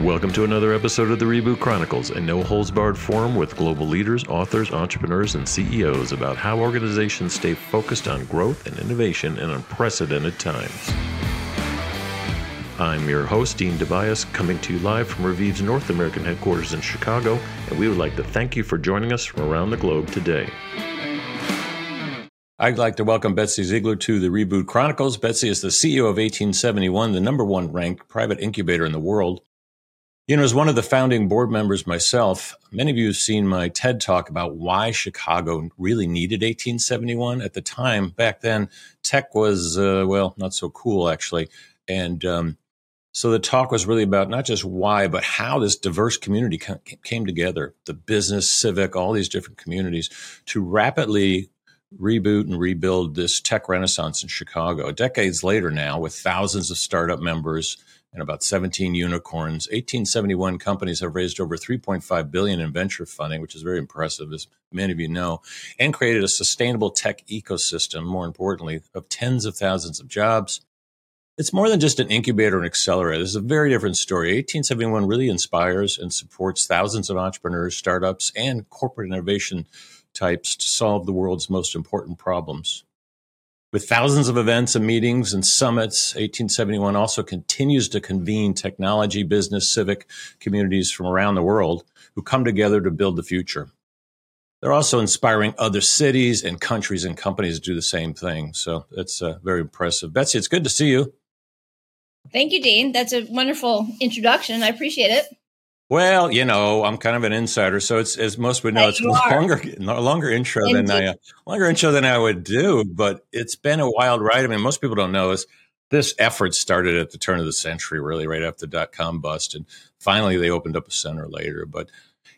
Welcome to another episode of the Reboot Chronicles, a no holds barred forum with global leaders, authors, entrepreneurs, and CEOs about how organizations stay focused on growth and innovation in unprecedented times. I'm your host, Dean DeBiase, coming to you live from Reviv's North American headquarters in Chicago, and we would like to thank you for joining us from around the globe today. I'd like to welcome Betsy Ziegler to the Reboot Chronicles. Betsy is the CEO of 1871, the number one ranked private incubator in the world. You know, as one of the founding board members myself, many of you have seen my TED talk about why Chicago really needed 1871. At the time, back then, tech was, uh, well, not so cool, actually. And um, so the talk was really about not just why, but how this diverse community came together the business, civic, all these different communities to rapidly reboot and rebuild this tech renaissance in Chicago. Decades later now, with thousands of startup members, and about 17 unicorns. 1871 companies have raised over 3.5 billion in venture funding, which is very impressive, as many of you know, and created a sustainable tech ecosystem, more importantly, of tens of thousands of jobs. It's more than just an incubator and accelerator. Is a very different story. 1871 really inspires and supports thousands of entrepreneurs, startups, and corporate innovation types to solve the world's most important problems. With thousands of events and meetings and summits, 1871 also continues to convene technology, business, civic communities from around the world who come together to build the future. They're also inspiring other cities and countries and companies to do the same thing. So it's uh, very impressive. Betsy, it's good to see you. Thank you, Dean. That's a wonderful introduction. I appreciate it. Well, you know, I'm kind of an insider, so it's as most would know, it's a longer, longer intro Indeed. than I, uh, longer intro than I would do. But it's been a wild ride. I mean, most people don't know is this effort started at the turn of the century, really, right after the dot com bust, and finally they opened up a center later. But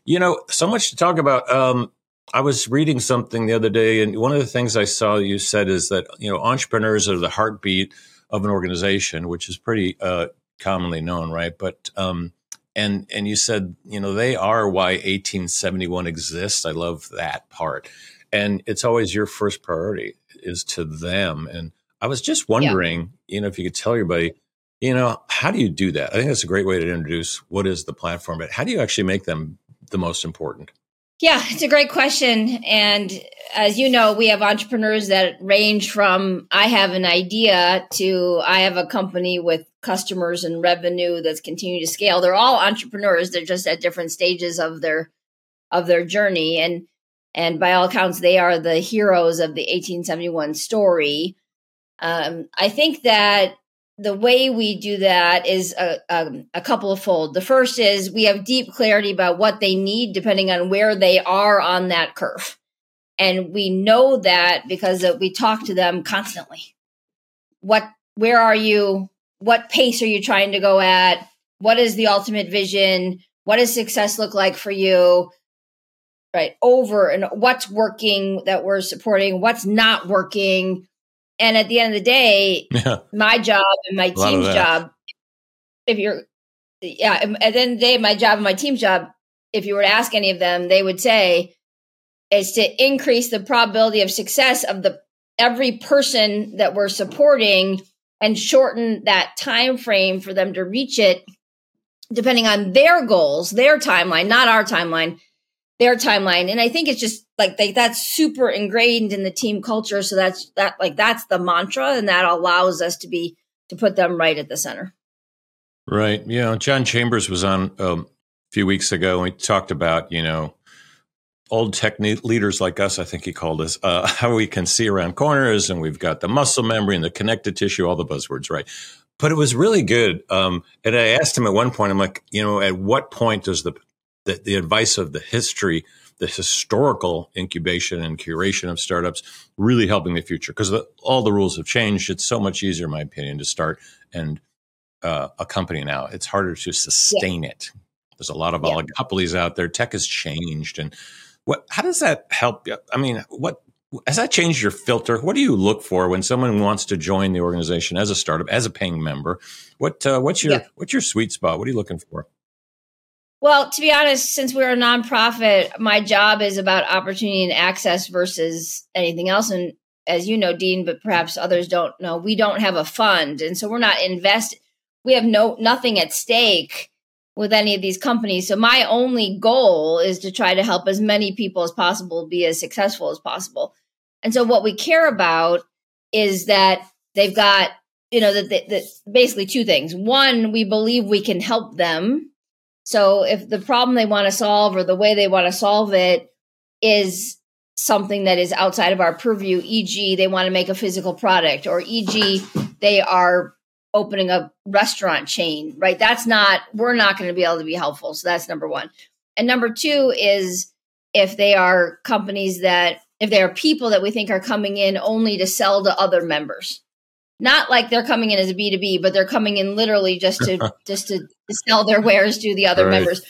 you know, so much to talk about. Um, I was reading something the other day, and one of the things I saw you said is that you know entrepreneurs are the heartbeat of an organization, which is pretty uh, commonly known, right? But um, and and you said you know they are why 1871 exists. I love that part. And it's always your first priority is to them. And i was just wondering yeah. you know if you could tell everybody you know how do you do that? I think that's a great way to introduce what is the platform but how do you actually make them the most important yeah, it's a great question. And as you know, we have entrepreneurs that range from I have an idea to I have a company with customers and revenue that's continuing to scale. They're all entrepreneurs. They're just at different stages of their of their journey. And and by all accounts, they are the heroes of the 1871 story. Um, I think that the way we do that is a, a, couple of fold. The first is we have deep clarity about what they need depending on where they are on that curve. And we know that because we talk to them constantly. What, where are you? What pace are you trying to go at? What is the ultimate vision? What does success look like for you? Right. Over and what's working that we're supporting, what's not working and at the end of the day, yeah. my job and my team's job, if you're, yeah, at the end of the day, my job and my team's job, if you were to ask any of them, they would say, is to increase the probability of success of the every person that we're supporting and shorten that time frame for them to reach it depending on their goals their timeline not our timeline their timeline. And i think it's just like they, that's super ingrained in the team culture. So that's that like that's the mantra and that allows us to be to put them right at the center. Right. Yeah. John chambers was on um, a few weeks ago and we talked about you know old tech leaders like us i think he called us uh, how we can see around corners and we've got the muscle memory and the connective tissue all the buzzwords right. But it was really good um, and i asked him at one point i'm like you know at what point does the the, the advice of the history, the historical incubation and curation of startups really helping the future because all the rules have changed. It's so much easier, in my opinion, to start and uh, a company now. It's harder to sustain yeah. it. There's a lot of yeah. oligopolies out there. Tech has changed, and what? How does that help? I mean, what has that changed your filter? What do you look for when someone wants to join the organization as a startup, as a paying member? What uh, what's your yeah. what's your sweet spot? What are you looking for? Well, to be honest, since we're a nonprofit, my job is about opportunity and access versus anything else. And as you know, Dean, but perhaps others don't know, we don't have a fund, and so we're not invest. We have no nothing at stake with any of these companies. So my only goal is to try to help as many people as possible be as successful as possible. And so what we care about is that they've got, you know, that, that, that basically two things. One, we believe we can help them. So if the problem they want to solve or the way they want to solve it is something that is outside of our purview, e.g., they want to make a physical product, or e.g., they are opening a restaurant chain, right? That's not, we're not going to be able to be helpful. So that's number one. And number two is if they are companies that, if they are people that we think are coming in only to sell to other members. Not like they're coming in as a B2B, but they're coming in literally just to just to, sell their wares to the other right. members.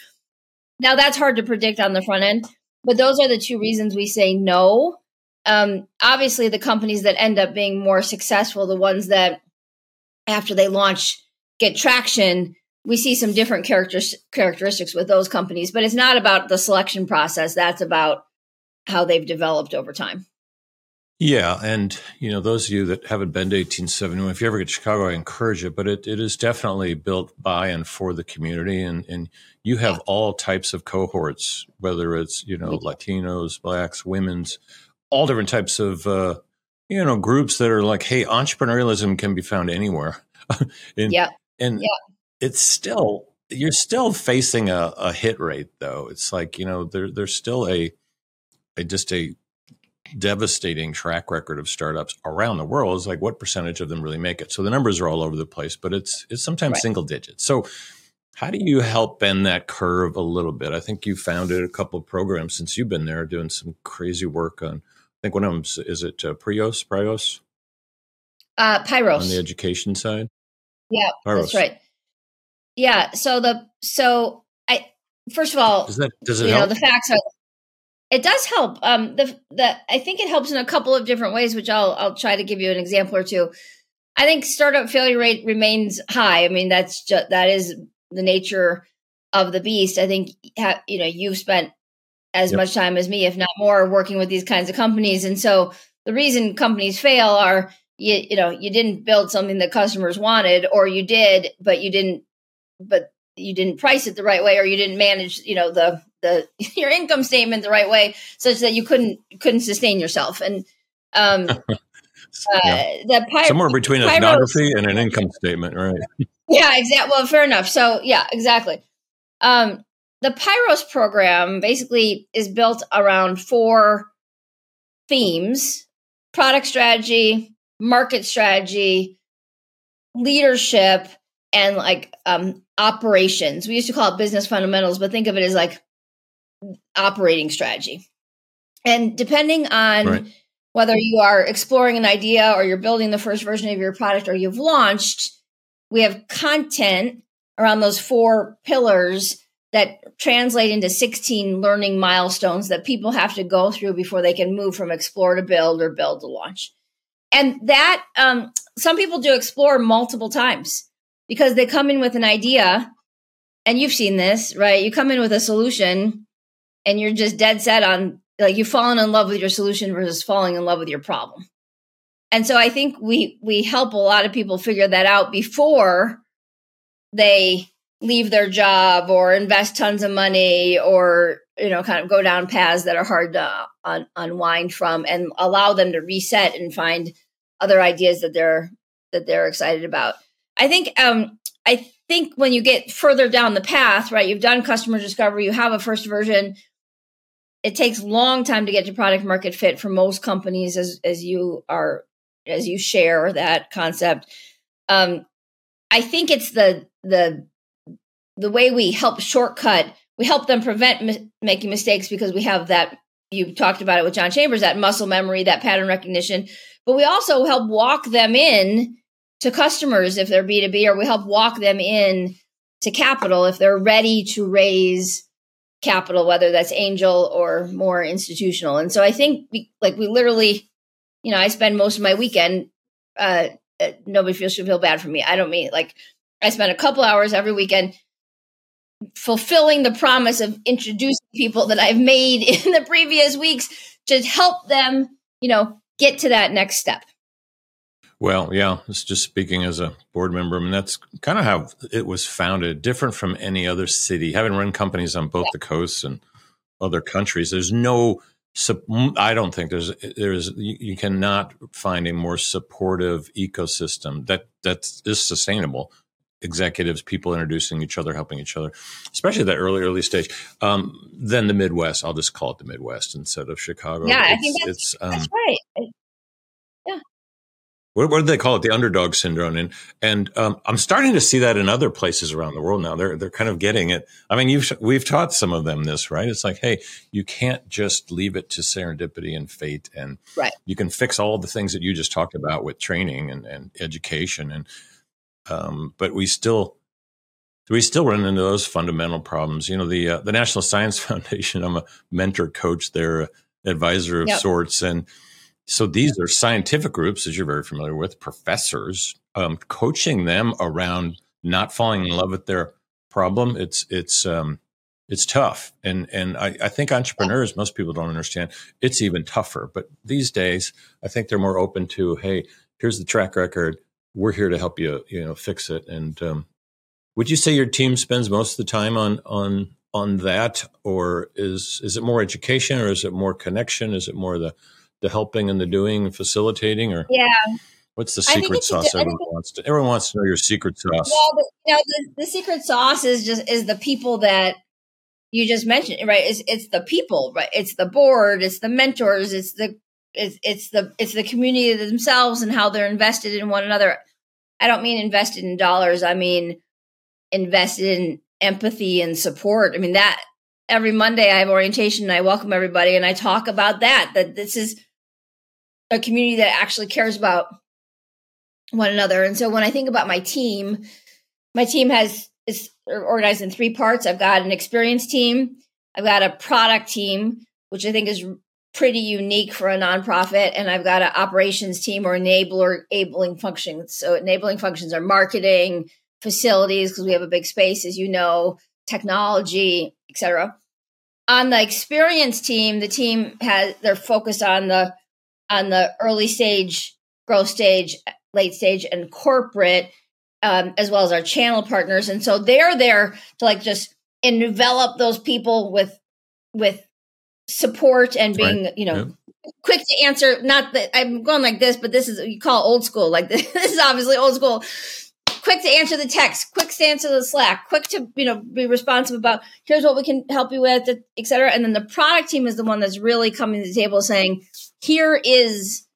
Now that's hard to predict on the front end, but those are the two reasons we say no. Um, obviously, the companies that end up being more successful, the ones that after they launch get traction, we see some different characters, characteristics with those companies. But it's not about the selection process. That's about how they've developed over time. Yeah, and you know those of you that haven't been to 1871, if you ever get to Chicago, I encourage it. But it, it is definitely built by and for the community, and and you have all types of cohorts, whether it's you know Latinos, blacks, women's, all different types of uh, you know groups that are like, hey, entrepreneurialism can be found anywhere. and, yeah, and yeah. it's still you're still facing a, a hit rate though. It's like you know there there's still a a just a devastating track record of startups around the world is like what percentage of them really make it. So the numbers are all over the place but it's it's sometimes right. single digits. So how do you help bend that curve a little bit? I think you founded a couple of programs since you've been there doing some crazy work on i think one of them is, is it uh, prios prios? Uh pyros. On the education side? Yeah pyros. that's right. Yeah so the so i first of all does that does it you help? know the facts are it does help. Um, the the I think it helps in a couple of different ways, which I'll I'll try to give you an example or two. I think startup failure rate remains high. I mean, that's just that is the nature of the beast. I think you know you've spent as yep. much time as me, if not more, working with these kinds of companies, and so the reason companies fail are you you know you didn't build something that customers wanted, or you did, but you didn't, but you didn't price it the right way, or you didn't manage you know the the your income statement the right way such that you couldn't couldn't sustain yourself. And um uh, the py- somewhere between pyros, ethnography and an income statement right? Yeah exactly well fair enough. So yeah exactly. Um the pyros program basically is built around four themes product strategy market strategy leadership and like um operations. We used to call it business fundamentals but think of it as like operating strategy. And depending on right. whether you are exploring an idea or you're building the first version of your product or you've launched, we have content around those four pillars that translate into 16 learning milestones that people have to go through before they can move from explore to build or build to launch. And that, um, some people do explore multiple times because they come in with an idea and you've seen this, right? You come in with a solution and you're just dead set on like you've fallen in love with your solution versus falling in love with your problem. And so I think we we help a lot of people figure that out before they leave their job or invest tons of money or you know kind of go down paths that are hard to un- unwind from and allow them to reset and find other ideas that they're that they're excited about. I think um I think when you get further down the path, right, you've done customer discovery, you have a first version, it takes long time to get to product market fit for most companies as as you are as you share that concept. Um, i think it's the the the way we help shortcut we help them prevent mi- making mistakes because we have that you talked about it with john chambers that muscle memory that pattern recognition but we also help walk them in to customers if they're b2b or we help walk them in to capital if they're ready to raise capital, whether that's angel or more institutional. And so I think we, like we literally, you know, I spend most of my weekend. Uh, uh, nobody feels should feel bad for me. I don't mean like I spend a couple hours every weekend fulfilling the promise of introducing people that I've made in the previous weeks to help them, you know, get to that next step. Well, yeah, it's just speaking as a board member. I mean, that's kind of how it was founded, different from any other city. Having run companies on both the coasts and other countries, there's no. I don't think there's there's you cannot find a more supportive ecosystem that that is sustainable. Executives, people introducing each other, helping each other, especially that early early stage. Um, then the Midwest, I'll just call it the Midwest instead of Chicago. Yeah, it's, I think that's, um, that's right what, what do they call it? The underdog syndrome. And and um, I'm starting to see that in other places around the world now. They're they're kind of getting it. I mean, you've we've taught some of them this, right? It's like, hey, you can't just leave it to serendipity and fate, and right. you can fix all the things that you just talked about with training and, and education, and um, but we still we still run into those fundamental problems. You know, the uh, the National Science Foundation. I'm a mentor coach there, advisor of yep. sorts, and so these are scientific groups, as you're very familiar with, professors, um, coaching them around not falling in love with their problem. It's it's um, it's tough, and and I, I think entrepreneurs, most people don't understand, it's even tougher. But these days, I think they're more open to, hey, here's the track record. We're here to help you, you know, fix it. And um, would you say your team spends most of the time on on on that, or is is it more education, or is it more connection? Is it more the the helping and the doing and facilitating or yeah. what's the secret sauce everyone wants to everyone wants to know your secret sauce? Well the, you know, the, the secret sauce is just is the people that you just mentioned right? It's, it's the people right? It's the board it's the mentors it's the it's, it's the it's the community themselves and how they're invested in one another. I don't mean invested in dollars i mean invested in empathy and support. I mean that every monday i have orientation and i welcome everybody and i talk about that that this is a community that actually cares about one another. And so when I think about my team, my team has is organized in three parts. I've got an experience team, I've got a product team, which I think is pretty unique for a nonprofit, and I've got an operations team or enabler enabling functions. So enabling functions are marketing, facilities because we have a big space, as you know, technology, etc. On the experience team, the team has they're focused on the on the early stage, growth stage, late stage, and corporate, um, as well as our channel partners. And so they're there to like just envelop those people with with support and being, right. you know, yep. quick to answer. Not that I'm going like this, but this is you call old school. Like this, this is obviously old school quick to answer the text, quick to answer the Slack, quick to you know be responsive about here's what we can help you with, etc. And then the product team is the one that's really coming to the table saying, here is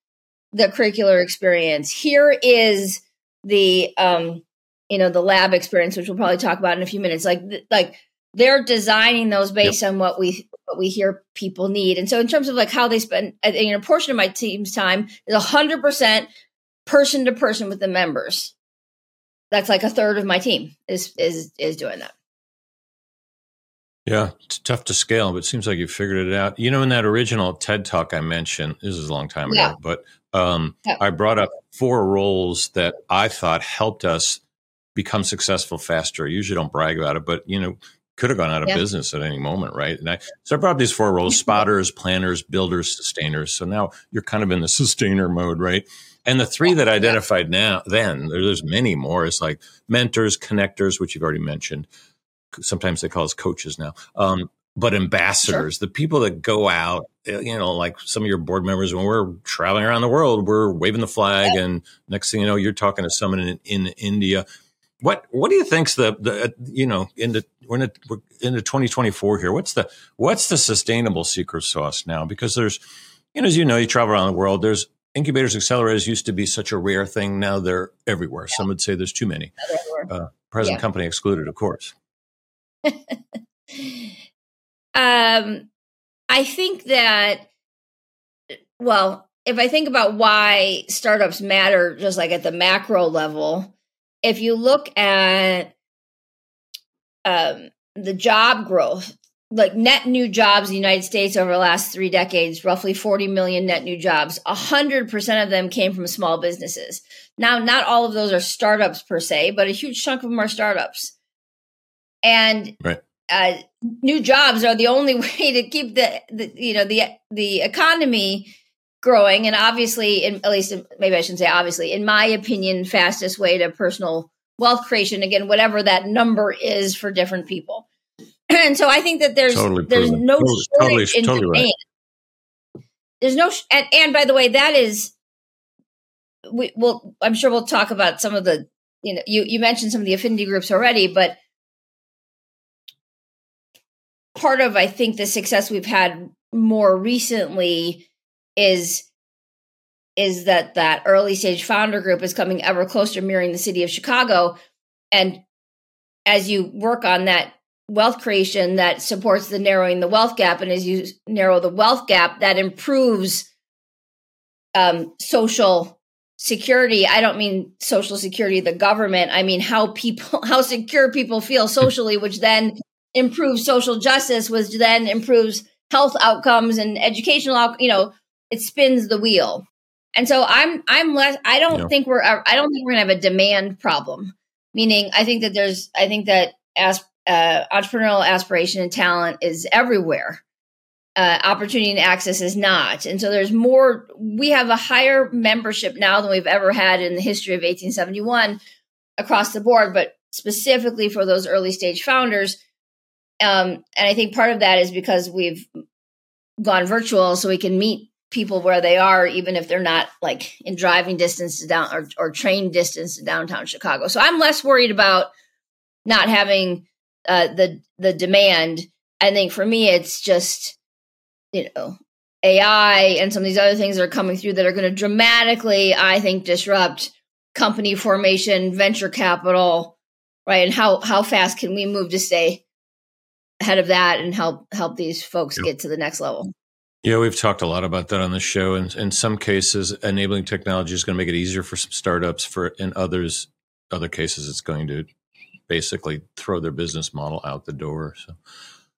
the curricular experience, here is the um, you know the lab experience, which we'll probably talk about in a few minutes. Like like they're designing those based yep. on what we what we hear people need. And so in terms of like how they spend, you know, a portion of my team's time is hundred percent person to person with the members that's like a third of my team is is is doing that. Yeah, it's tough to scale, but it seems like you figured it out. You know, in that original TED talk I mentioned, this is a long time yeah. ago, but um, yeah. I brought up four roles that I thought helped us become successful faster. I usually don't brag about it, but you know, could have gone out of yeah. business at any moment, right? And I so I brought up these four roles: spotters, planners, builders, sustainers. So now you're kind of in the sustainer mode, right? And the three that I identified now, then there's many more. It's like mentors, connectors, which you've already mentioned. Sometimes they call us coaches now. Um, but ambassadors, sure. the people that go out, eh, you know, like some of your board members, when we're traveling around the world, we're waving the flag, yeah. and next thing you know, you're talking to someone in, in India. What What do you think's the the you know into we're in we're into 2024 here? What's the what's the sustainable secret sauce now? Because there's you know, as you know, you travel around the world. There's incubators, accelerators used to be such a rare thing. Now they're everywhere. Yeah. Some would say there's too many. Uh, present yeah. company excluded, of course. um, I think that, well, if I think about why startups matter, just like at the macro level, if you look at um, the job growth like net new jobs in the United States over the last three decades, roughly 40 million net new jobs. 100% of them came from small businesses. Now, not all of those are startups per se, but a huge chunk of them are startups. And right. uh, new jobs are the only way to keep the, the, you know the the economy growing and obviously in at least maybe i shouldn't say obviously in my opinion fastest way to personal wealth creation again whatever that number is for different people and so i think that there's totally there's no totally, shortage totally, in demand right. there's no sh- and, and by the way that is we will i'm sure we'll talk about some of the you know you you mentioned some of the affinity groups already but part of i think the success we've had more recently is is that that early stage founder group is coming ever closer mirroring the city of Chicago. And as you work on that wealth creation that supports the narrowing the wealth gap and as you narrow the wealth gap that improves um, social security. I don't mean social security the government. I mean how people how secure people feel socially which then improves social justice which then improves health outcomes and educational you know it spins the wheel. And so I'm I'm less I don't yeah. think we're I don't think we're going to have a demand problem. Meaning I think that there's I think that as uh, entrepreneurial aspiration and talent is everywhere. Uh, opportunity and access is not. And so there's more, we have a higher membership now than we've ever had in the history of 1871 across the board, but specifically for those early stage founders. Um, and I think part of that is because we've gone virtual so we can meet people where they are, even if they're not like in driving distance to down or, or train distance to downtown Chicago. So I'm less worried about not having uh, the the demand. I think for me, it's just you know AI and some of these other things that are coming through that are going to dramatically, I think, disrupt company formation, venture capital, right? And how how fast can we move to stay ahead of that and help help these folks yep. get to the next level? Yeah, we've talked a lot about that on the show. And in some cases, enabling technology is going to make it easier for some startups. For in others, other cases, it's going to basically throw their business model out the door. So,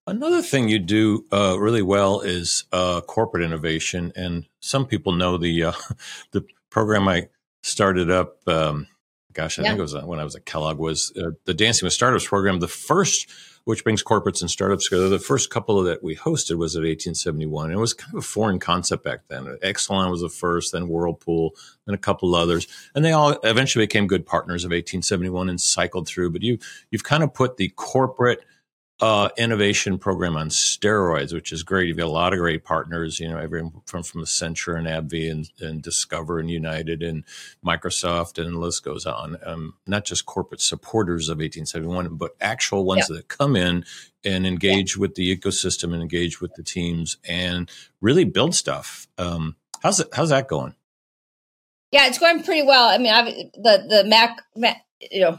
another thing you do uh, really well is uh, corporate innovation. And some people know the uh, the program I started up. Um, gosh, I yeah. think it was uh, when I was at Kellogg. Was uh, the Dancing with Startups program the first? Which brings corporates and startups together. The first couple that we hosted was at 1871. And it was kind of a foreign concept back then. Exelon was the first, then Whirlpool, then a couple others. And they all eventually became good partners of 1871 and cycled through. But you, you've kind of put the corporate – uh, innovation program on steroids, which is great. You've got a lot of great partners, you know, everyone from from Accenture and AbbVie and, and Discover and United and Microsoft and the list goes on. Um, not just corporate supporters of 1871, but actual ones yeah. that come in and engage yeah. with the ecosystem and engage with the teams and really build stuff. Um, how's it, how's that going? Yeah, it's going pretty well. I mean, I've, the the Mac, Mac you know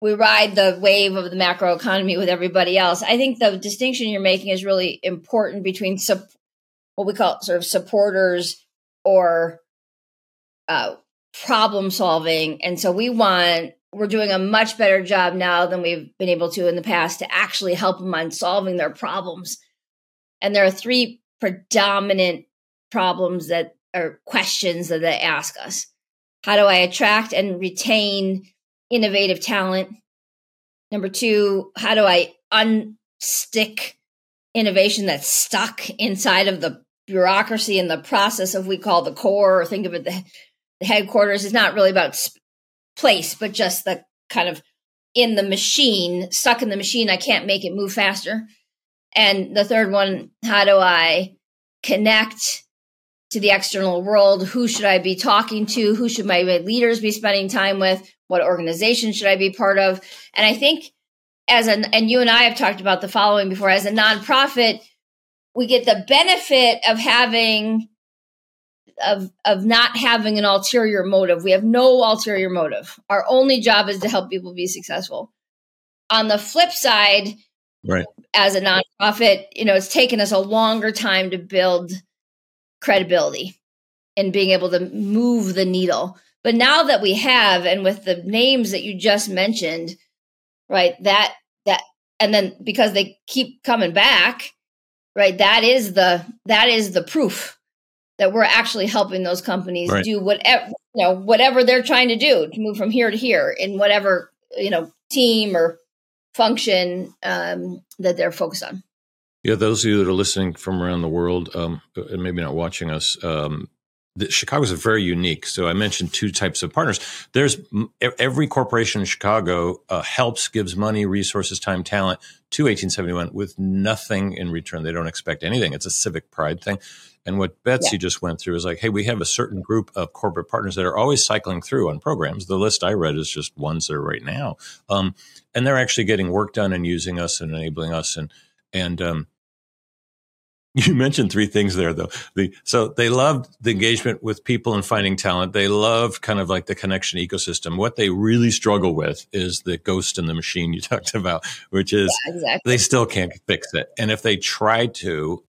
we ride the wave of the macro economy with everybody else. I think the distinction you're making is really important between what we call sort of supporters or uh, problem solving. And so we want, we're doing a much better job now than we've been able to in the past to actually help them on solving their problems. And there are three predominant problems that are questions that they ask us. How do I attract and retain innovative talent? Number two, how do I unstick innovation that's stuck inside of the bureaucracy and the process of we call the core or think of it the, the headquarters is not really about sp- place but just the kind of in the machine stuck in the machine i can't make it move faster and the third one how do i connect to the external world who should i be talking to who should my leaders be spending time with what organization should I be part of? And I think as an and you and I have talked about the following before as a nonprofit, we get the benefit of having of of not having an ulterior motive. We have no ulterior motive. Our only job is to help people be successful. On the flip side, right. as a nonprofit, you know, it's taken us a longer time to build credibility and being able to move the needle. But now that we have, and with the names that you just mentioned, right, that, that, and then because they keep coming back, right, that is the, that is the proof that we're actually helping those companies right. do whatever, you know, whatever they're trying to do to move from here to here in whatever, you know, team or function um, that they're focused on. Yeah, those of you that are listening from around the world um, and maybe not watching us, um, Chicago is very unique. So I mentioned two types of partners. There's every corporation in Chicago uh, helps, gives money, resources, time, talent to 1871 with nothing in return. They don't expect anything. It's a civic pride thing. And what Betsy yeah. just went through is like, hey, we have a certain group of corporate partners that are always cycling through on programs. The list I read is just ones that are right now, um, and they're actually getting work done and using us and enabling us and and um, you mentioned three things there though. The so they loved the engagement with people and finding talent. They loved kind of like the connection ecosystem. What they really struggle with is the ghost in the machine you talked about which is yeah, exactly. they still can't fix it. And if they try to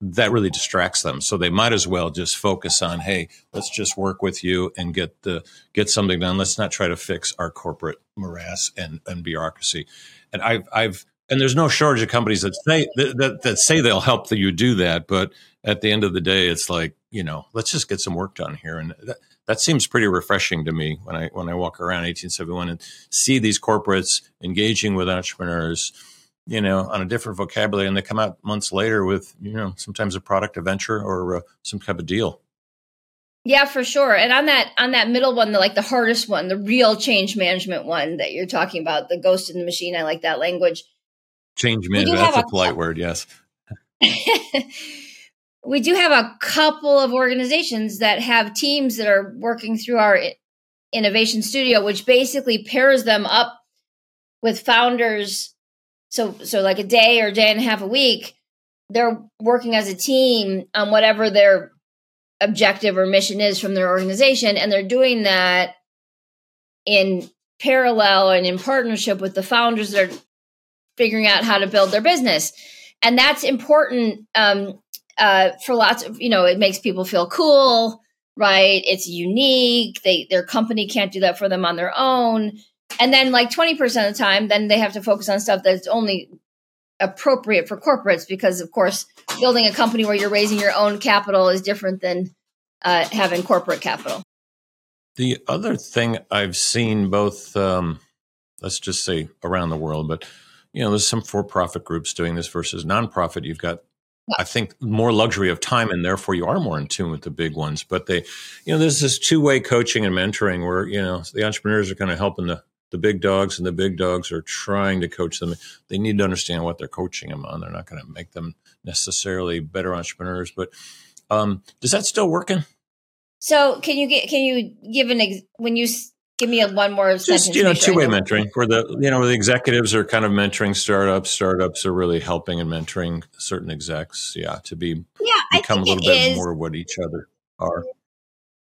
that really distracts them. So they might as well just focus on hey let's just work with you and get the get something done. Let's not try to fix our corporate morass and, and bureaucracy. And i've i've and there's no shortage of companies that say that, that, that say they'll help you do that but at the end of the day it's like you know let's just get some work done here and that, that seems pretty refreshing to me when i when i walk around 1871 and see these corporates engaging with entrepreneurs you know on a different vocabulary and they come out months later with you know sometimes a product a venture or uh, some type of deal yeah, for sure. And on that on that middle one, the like the hardest one, the real change management one that you're talking about, the ghost in the machine. I like that language. Change management. That's a, a polite word. Yes. we do have a couple of organizations that have teams that are working through our innovation studio, which basically pairs them up with founders. So, so like a day or day and a half a week, they're working as a team on whatever their objective or mission is from their organization, and they're doing that in parallel and in partnership with the founders that are figuring out how to build their business. And that's important um, uh, for lots of, you know, it makes people feel cool, right? It's unique. They their company can't do that for them on their own. And then like 20% of the time, then they have to focus on stuff that's only appropriate for corporates because of course building a company where you're raising your own capital is different than uh, having corporate capital. The other thing I've seen both, um, let's just say around the world, but you know, there's some for-profit groups doing this versus nonprofit. You've got. I think, more luxury of time, and therefore you are more in tune with the big ones. But they, you know, there's this two-way coaching and mentoring where you know the entrepreneurs are kind of helping the the big dogs, and the big dogs are trying to coach them. They need to understand what they're coaching them on. They're not going to make them necessarily better entrepreneurs. But um, does that still working? So can you get can you give an ex- when you Give me a one more Just you know, two way mentoring where the you know the executives are kind of mentoring startups. Startups are really helping and mentoring certain execs. Yeah, to be yeah, become a little bit is. more what each other are.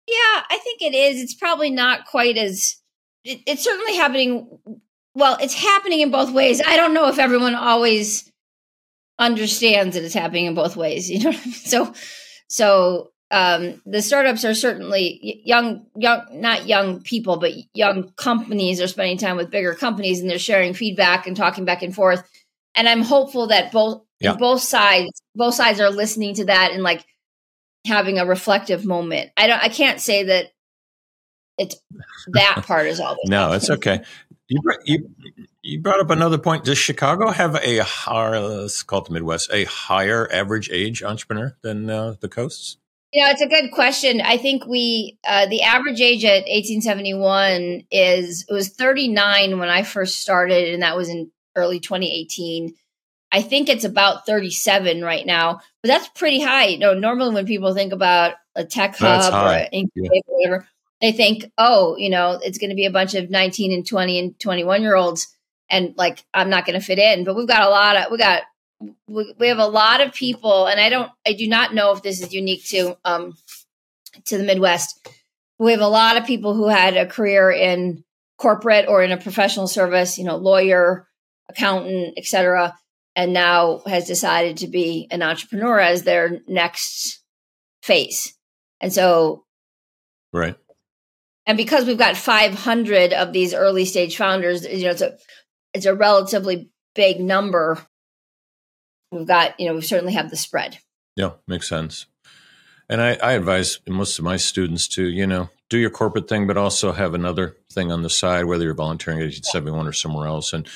Yeah, I think it is. It's probably not quite as. It, it's certainly happening. Well, it's happening in both ways. I don't know if everyone always understands that it's happening in both ways. You know, so so um, the startups are certainly young, young, not young people, but young companies are spending time with bigger companies and they're sharing feedback and talking back and forth. And I'm hopeful that both yeah. both sides both sides are listening to that and like having a reflective moment. I don't. I can't say that it's that part is all. no, it's okay. You, you you brought up another point. Does Chicago have a higher, let's call it the Midwest, a higher average age entrepreneur than uh, the coasts? You know, it's a good question. I think we uh, the average age at 1871 is it was 39 when I first started, and that was in early 2018. I think it's about 37 right now, but that's pretty high. You know, normally when people think about a tech hub or incubator, yeah. whatever, they think, oh, you know, it's going to be a bunch of 19 and 20 and 21 year olds, and like I'm not going to fit in. But we've got a lot of we got we, have a lot of people, and I don't, I do not know if this is unique to um, to the Midwest. We have a lot of people who had a career in corporate or in a professional service, you know, lawyer, accountant, etc., and now has decided to be an entrepreneur as their next phase. And so, right. And because we've got 500 of these early stage founders, you know, it's a it's a relatively big number we've got, you know, we certainly have the spread. Yeah, makes sense. And I, I advise most of my students to, you know, do your corporate thing, but also have another thing on the side, whether you're volunteering at 1871 or somewhere else. And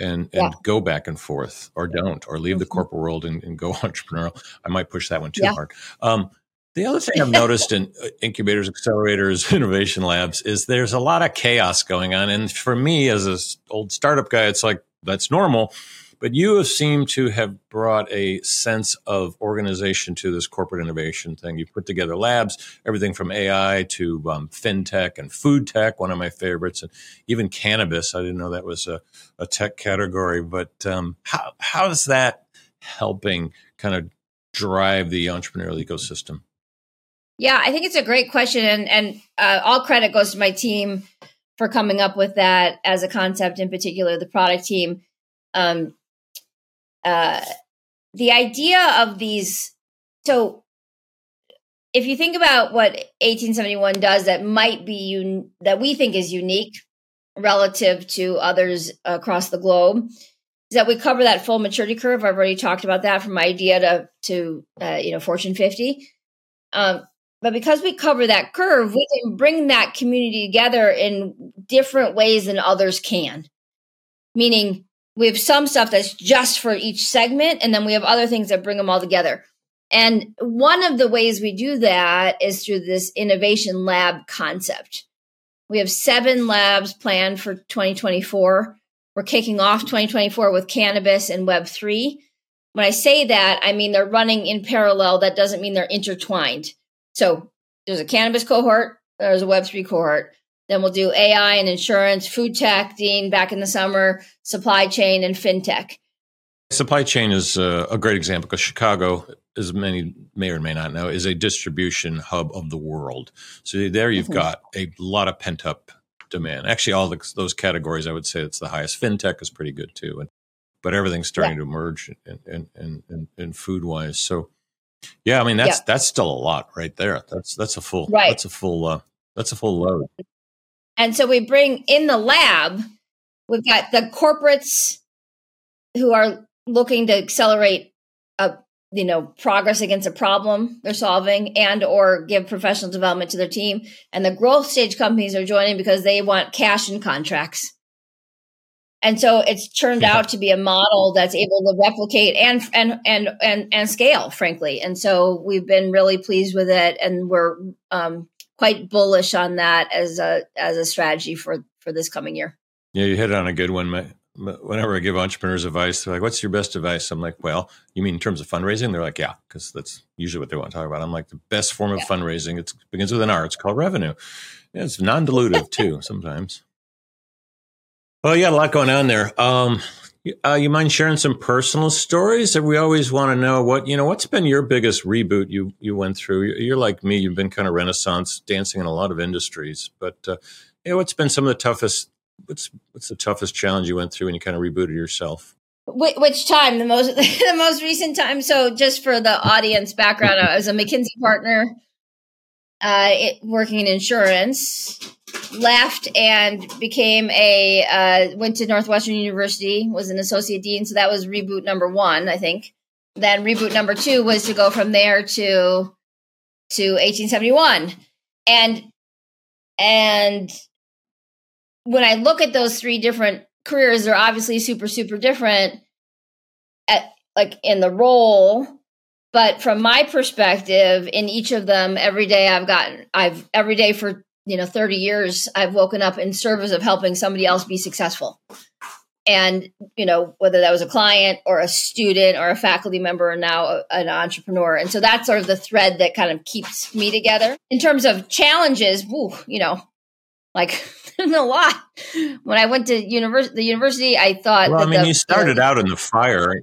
and and yeah. go back and forth or don't or leave mm-hmm. the corporate world and, and, go entrepreneurial. I might push that one too yeah. hard. Um, the other thing I've noticed in uh, incubators, accelerators, innovation labs is there's a lot of chaos going on. And for me, as an old startup guy, it's like that's normal. But you have seemed to have brought a sense of organization to this corporate innovation thing. You've put together labs, everything from AI to um, fintech and food tech, one of my favorites, and even cannabis. I didn't know that was a, a tech category. But um, how, how is that helping kind of drive the entrepreneurial ecosystem? Yeah, I think it's a great question, and and uh, all credit goes to my team for coming up with that as a concept. In particular, the product team. Um, uh, the idea of these. So, if you think about what 1871 does, that might be un- that we think is unique relative to others across the globe, is that we cover that full maturity curve. I've already talked about that from idea to to uh, you know Fortune 50. Um, but because we cover that curve, we can bring that community together in different ways than others can. Meaning, we have some stuff that's just for each segment, and then we have other things that bring them all together. And one of the ways we do that is through this innovation lab concept. We have seven labs planned for 2024. We're kicking off 2024 with cannabis and Web3. When I say that, I mean they're running in parallel. That doesn't mean they're intertwined. So there's a cannabis cohort, there's a Web3 cohort. Then we'll do AI and insurance, food tech, Dean back in the summer, supply chain, and fintech. Supply chain is a, a great example because Chicago, as many may or may not know, is a distribution hub of the world. So there you've mm-hmm. got a lot of pent up demand. Actually, all the, those categories, I would say it's the highest. Fintech is pretty good too, and but everything's starting yeah. to emerge in, in, in, in food wise. So yeah, I mean that's yeah. that's still a lot right there. That's that's a full right. that's a full uh, that's a full load. And so we bring in the lab, we've got the corporates who are looking to accelerate a you know progress against a problem they're solving and or give professional development to their team. And the growth stage companies are joining because they want cash and contracts. And so it's turned yeah. out to be a model that's able to replicate and and and and and scale frankly. And so we've been really pleased with it and we're um, quite bullish on that as a as a strategy for for this coming year. Yeah you hit on a good one whenever i give entrepreneurs advice they're like what's your best advice? I'm like well you mean in terms of fundraising? They're like yeah because that's usually what they want to talk about. I'm like the best form of yeah. fundraising it begins with an r it's called revenue. Yeah, it's non-dilutive too sometimes. Well, you got a lot going on there. Um, uh, you mind sharing some personal stories? That we always want to know what you know. What's been your biggest reboot you you went through? You're like me. You've been kind of renaissance dancing in a lot of industries, but uh, you know, what's been some of the toughest? What's what's the toughest challenge you went through when you kind of rebooted yourself? Which time? The most the most recent time. So, just for the audience background, I was a McKinsey partner, uh, it, working in insurance left and became a uh, went to Northwestern University, was an associate dean. So that was reboot number one, I think. Then reboot number two was to go from there to to 1871, and and when I look at those three different careers, they're obviously super super different at like in the role but from my perspective in each of them every day i've gotten i've every day for you know 30 years i've woken up in service of helping somebody else be successful. And you know whether that was a client or a student or a faculty member or now an entrepreneur. And so that's sort of the thread that kind of keeps me together. In terms of challenges woo, you know like there's a lot when i went to university the university i thought well i mean the, you started the, out in the fire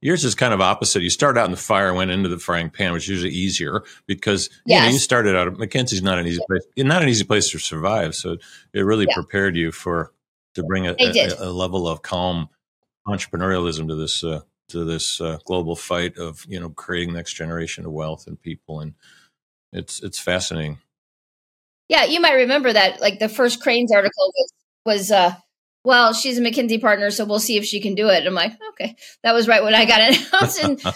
Yours is kind of opposite. You start out in the fire went into the frying pan, which is usually easier because yes. you, know, you started out. McKinsey's not an easy place, not an easy place to survive. So it really yeah. prepared you for to bring a, a, a, level of calm entrepreneurialism to this uh, to this uh, global fight of you know creating next generation of wealth and people, and it's it's fascinating. Yeah, you might remember that. Like the first Crain's article was was. Uh, well, she's a McKinsey partner, so we'll see if she can do it. I'm like, okay, that was right when I got announced. and I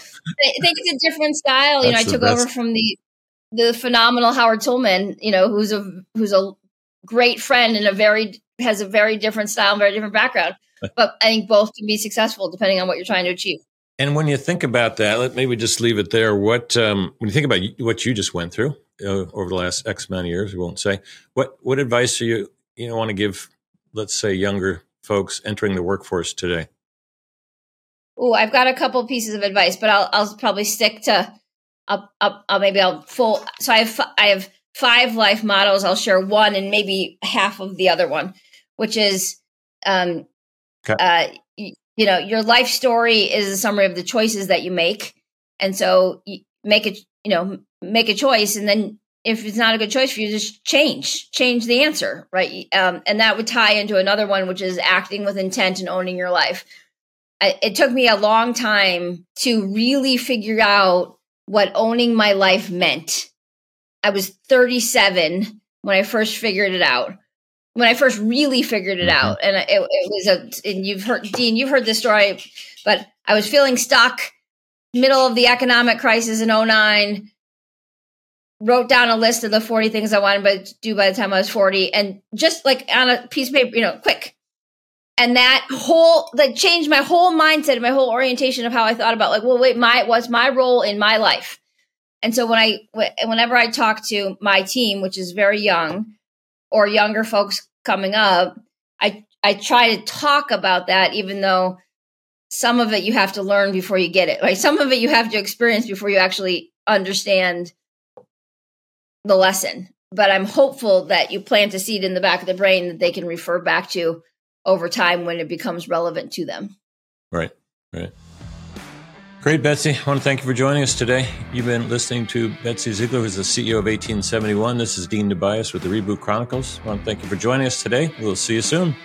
think it's a different style. You know, I took over from the the phenomenal Howard Tullman, you know, who's a who's a great friend and a very has a very different style, and very different background. But I think both can be successful depending on what you're trying to achieve. And when you think about that, let maybe just leave it there. What um, when you think about what you just went through uh, over the last X amount of years, we won't say. What what advice do you you know want to give? Let's say younger folks entering the workforce today. Oh, I've got a couple pieces of advice, but I'll I'll probably stick to up up. I'll maybe I'll full. So I have I have five life models. I'll share one and maybe half of the other one, which is um, okay. uh, you know your life story is a summary of the choices that you make and so you make it you know make a choice and then if it's not a good choice for you just change change the answer right um, and that would tie into another one which is acting with intent and owning your life I, it took me a long time to really figure out what owning my life meant i was 37 when i first figured it out when I first really figured it mm-hmm. out, and it, it, was a. And you've heard Dean, you've heard this story, but I was feeling stuck, middle of the economic crisis in 09, Wrote down a list of the forty things I wanted to do by the time I was forty, and just like on a piece of paper, you know, quick. And that whole that changed my whole mindset and my whole orientation of how I thought about like, well, wait, my what's my role in my life? And so when I whenever I talk to my team, which is very young, or younger folks coming up, I I try to talk about that even though some of it you have to learn before you get it. Right? Some of it you have to experience before you actually understand the lesson. But I'm hopeful that you plant a seed in the back of the brain that they can refer back to over time when it becomes relevant to them. Right. Right. Great, Betsy. I want to thank you for joining us today. You've been listening to Betsy Ziegler, who's the CEO of 1871. This is Dean Tobias with the Reboot Chronicles. I want to thank you for joining us today. We'll see you soon.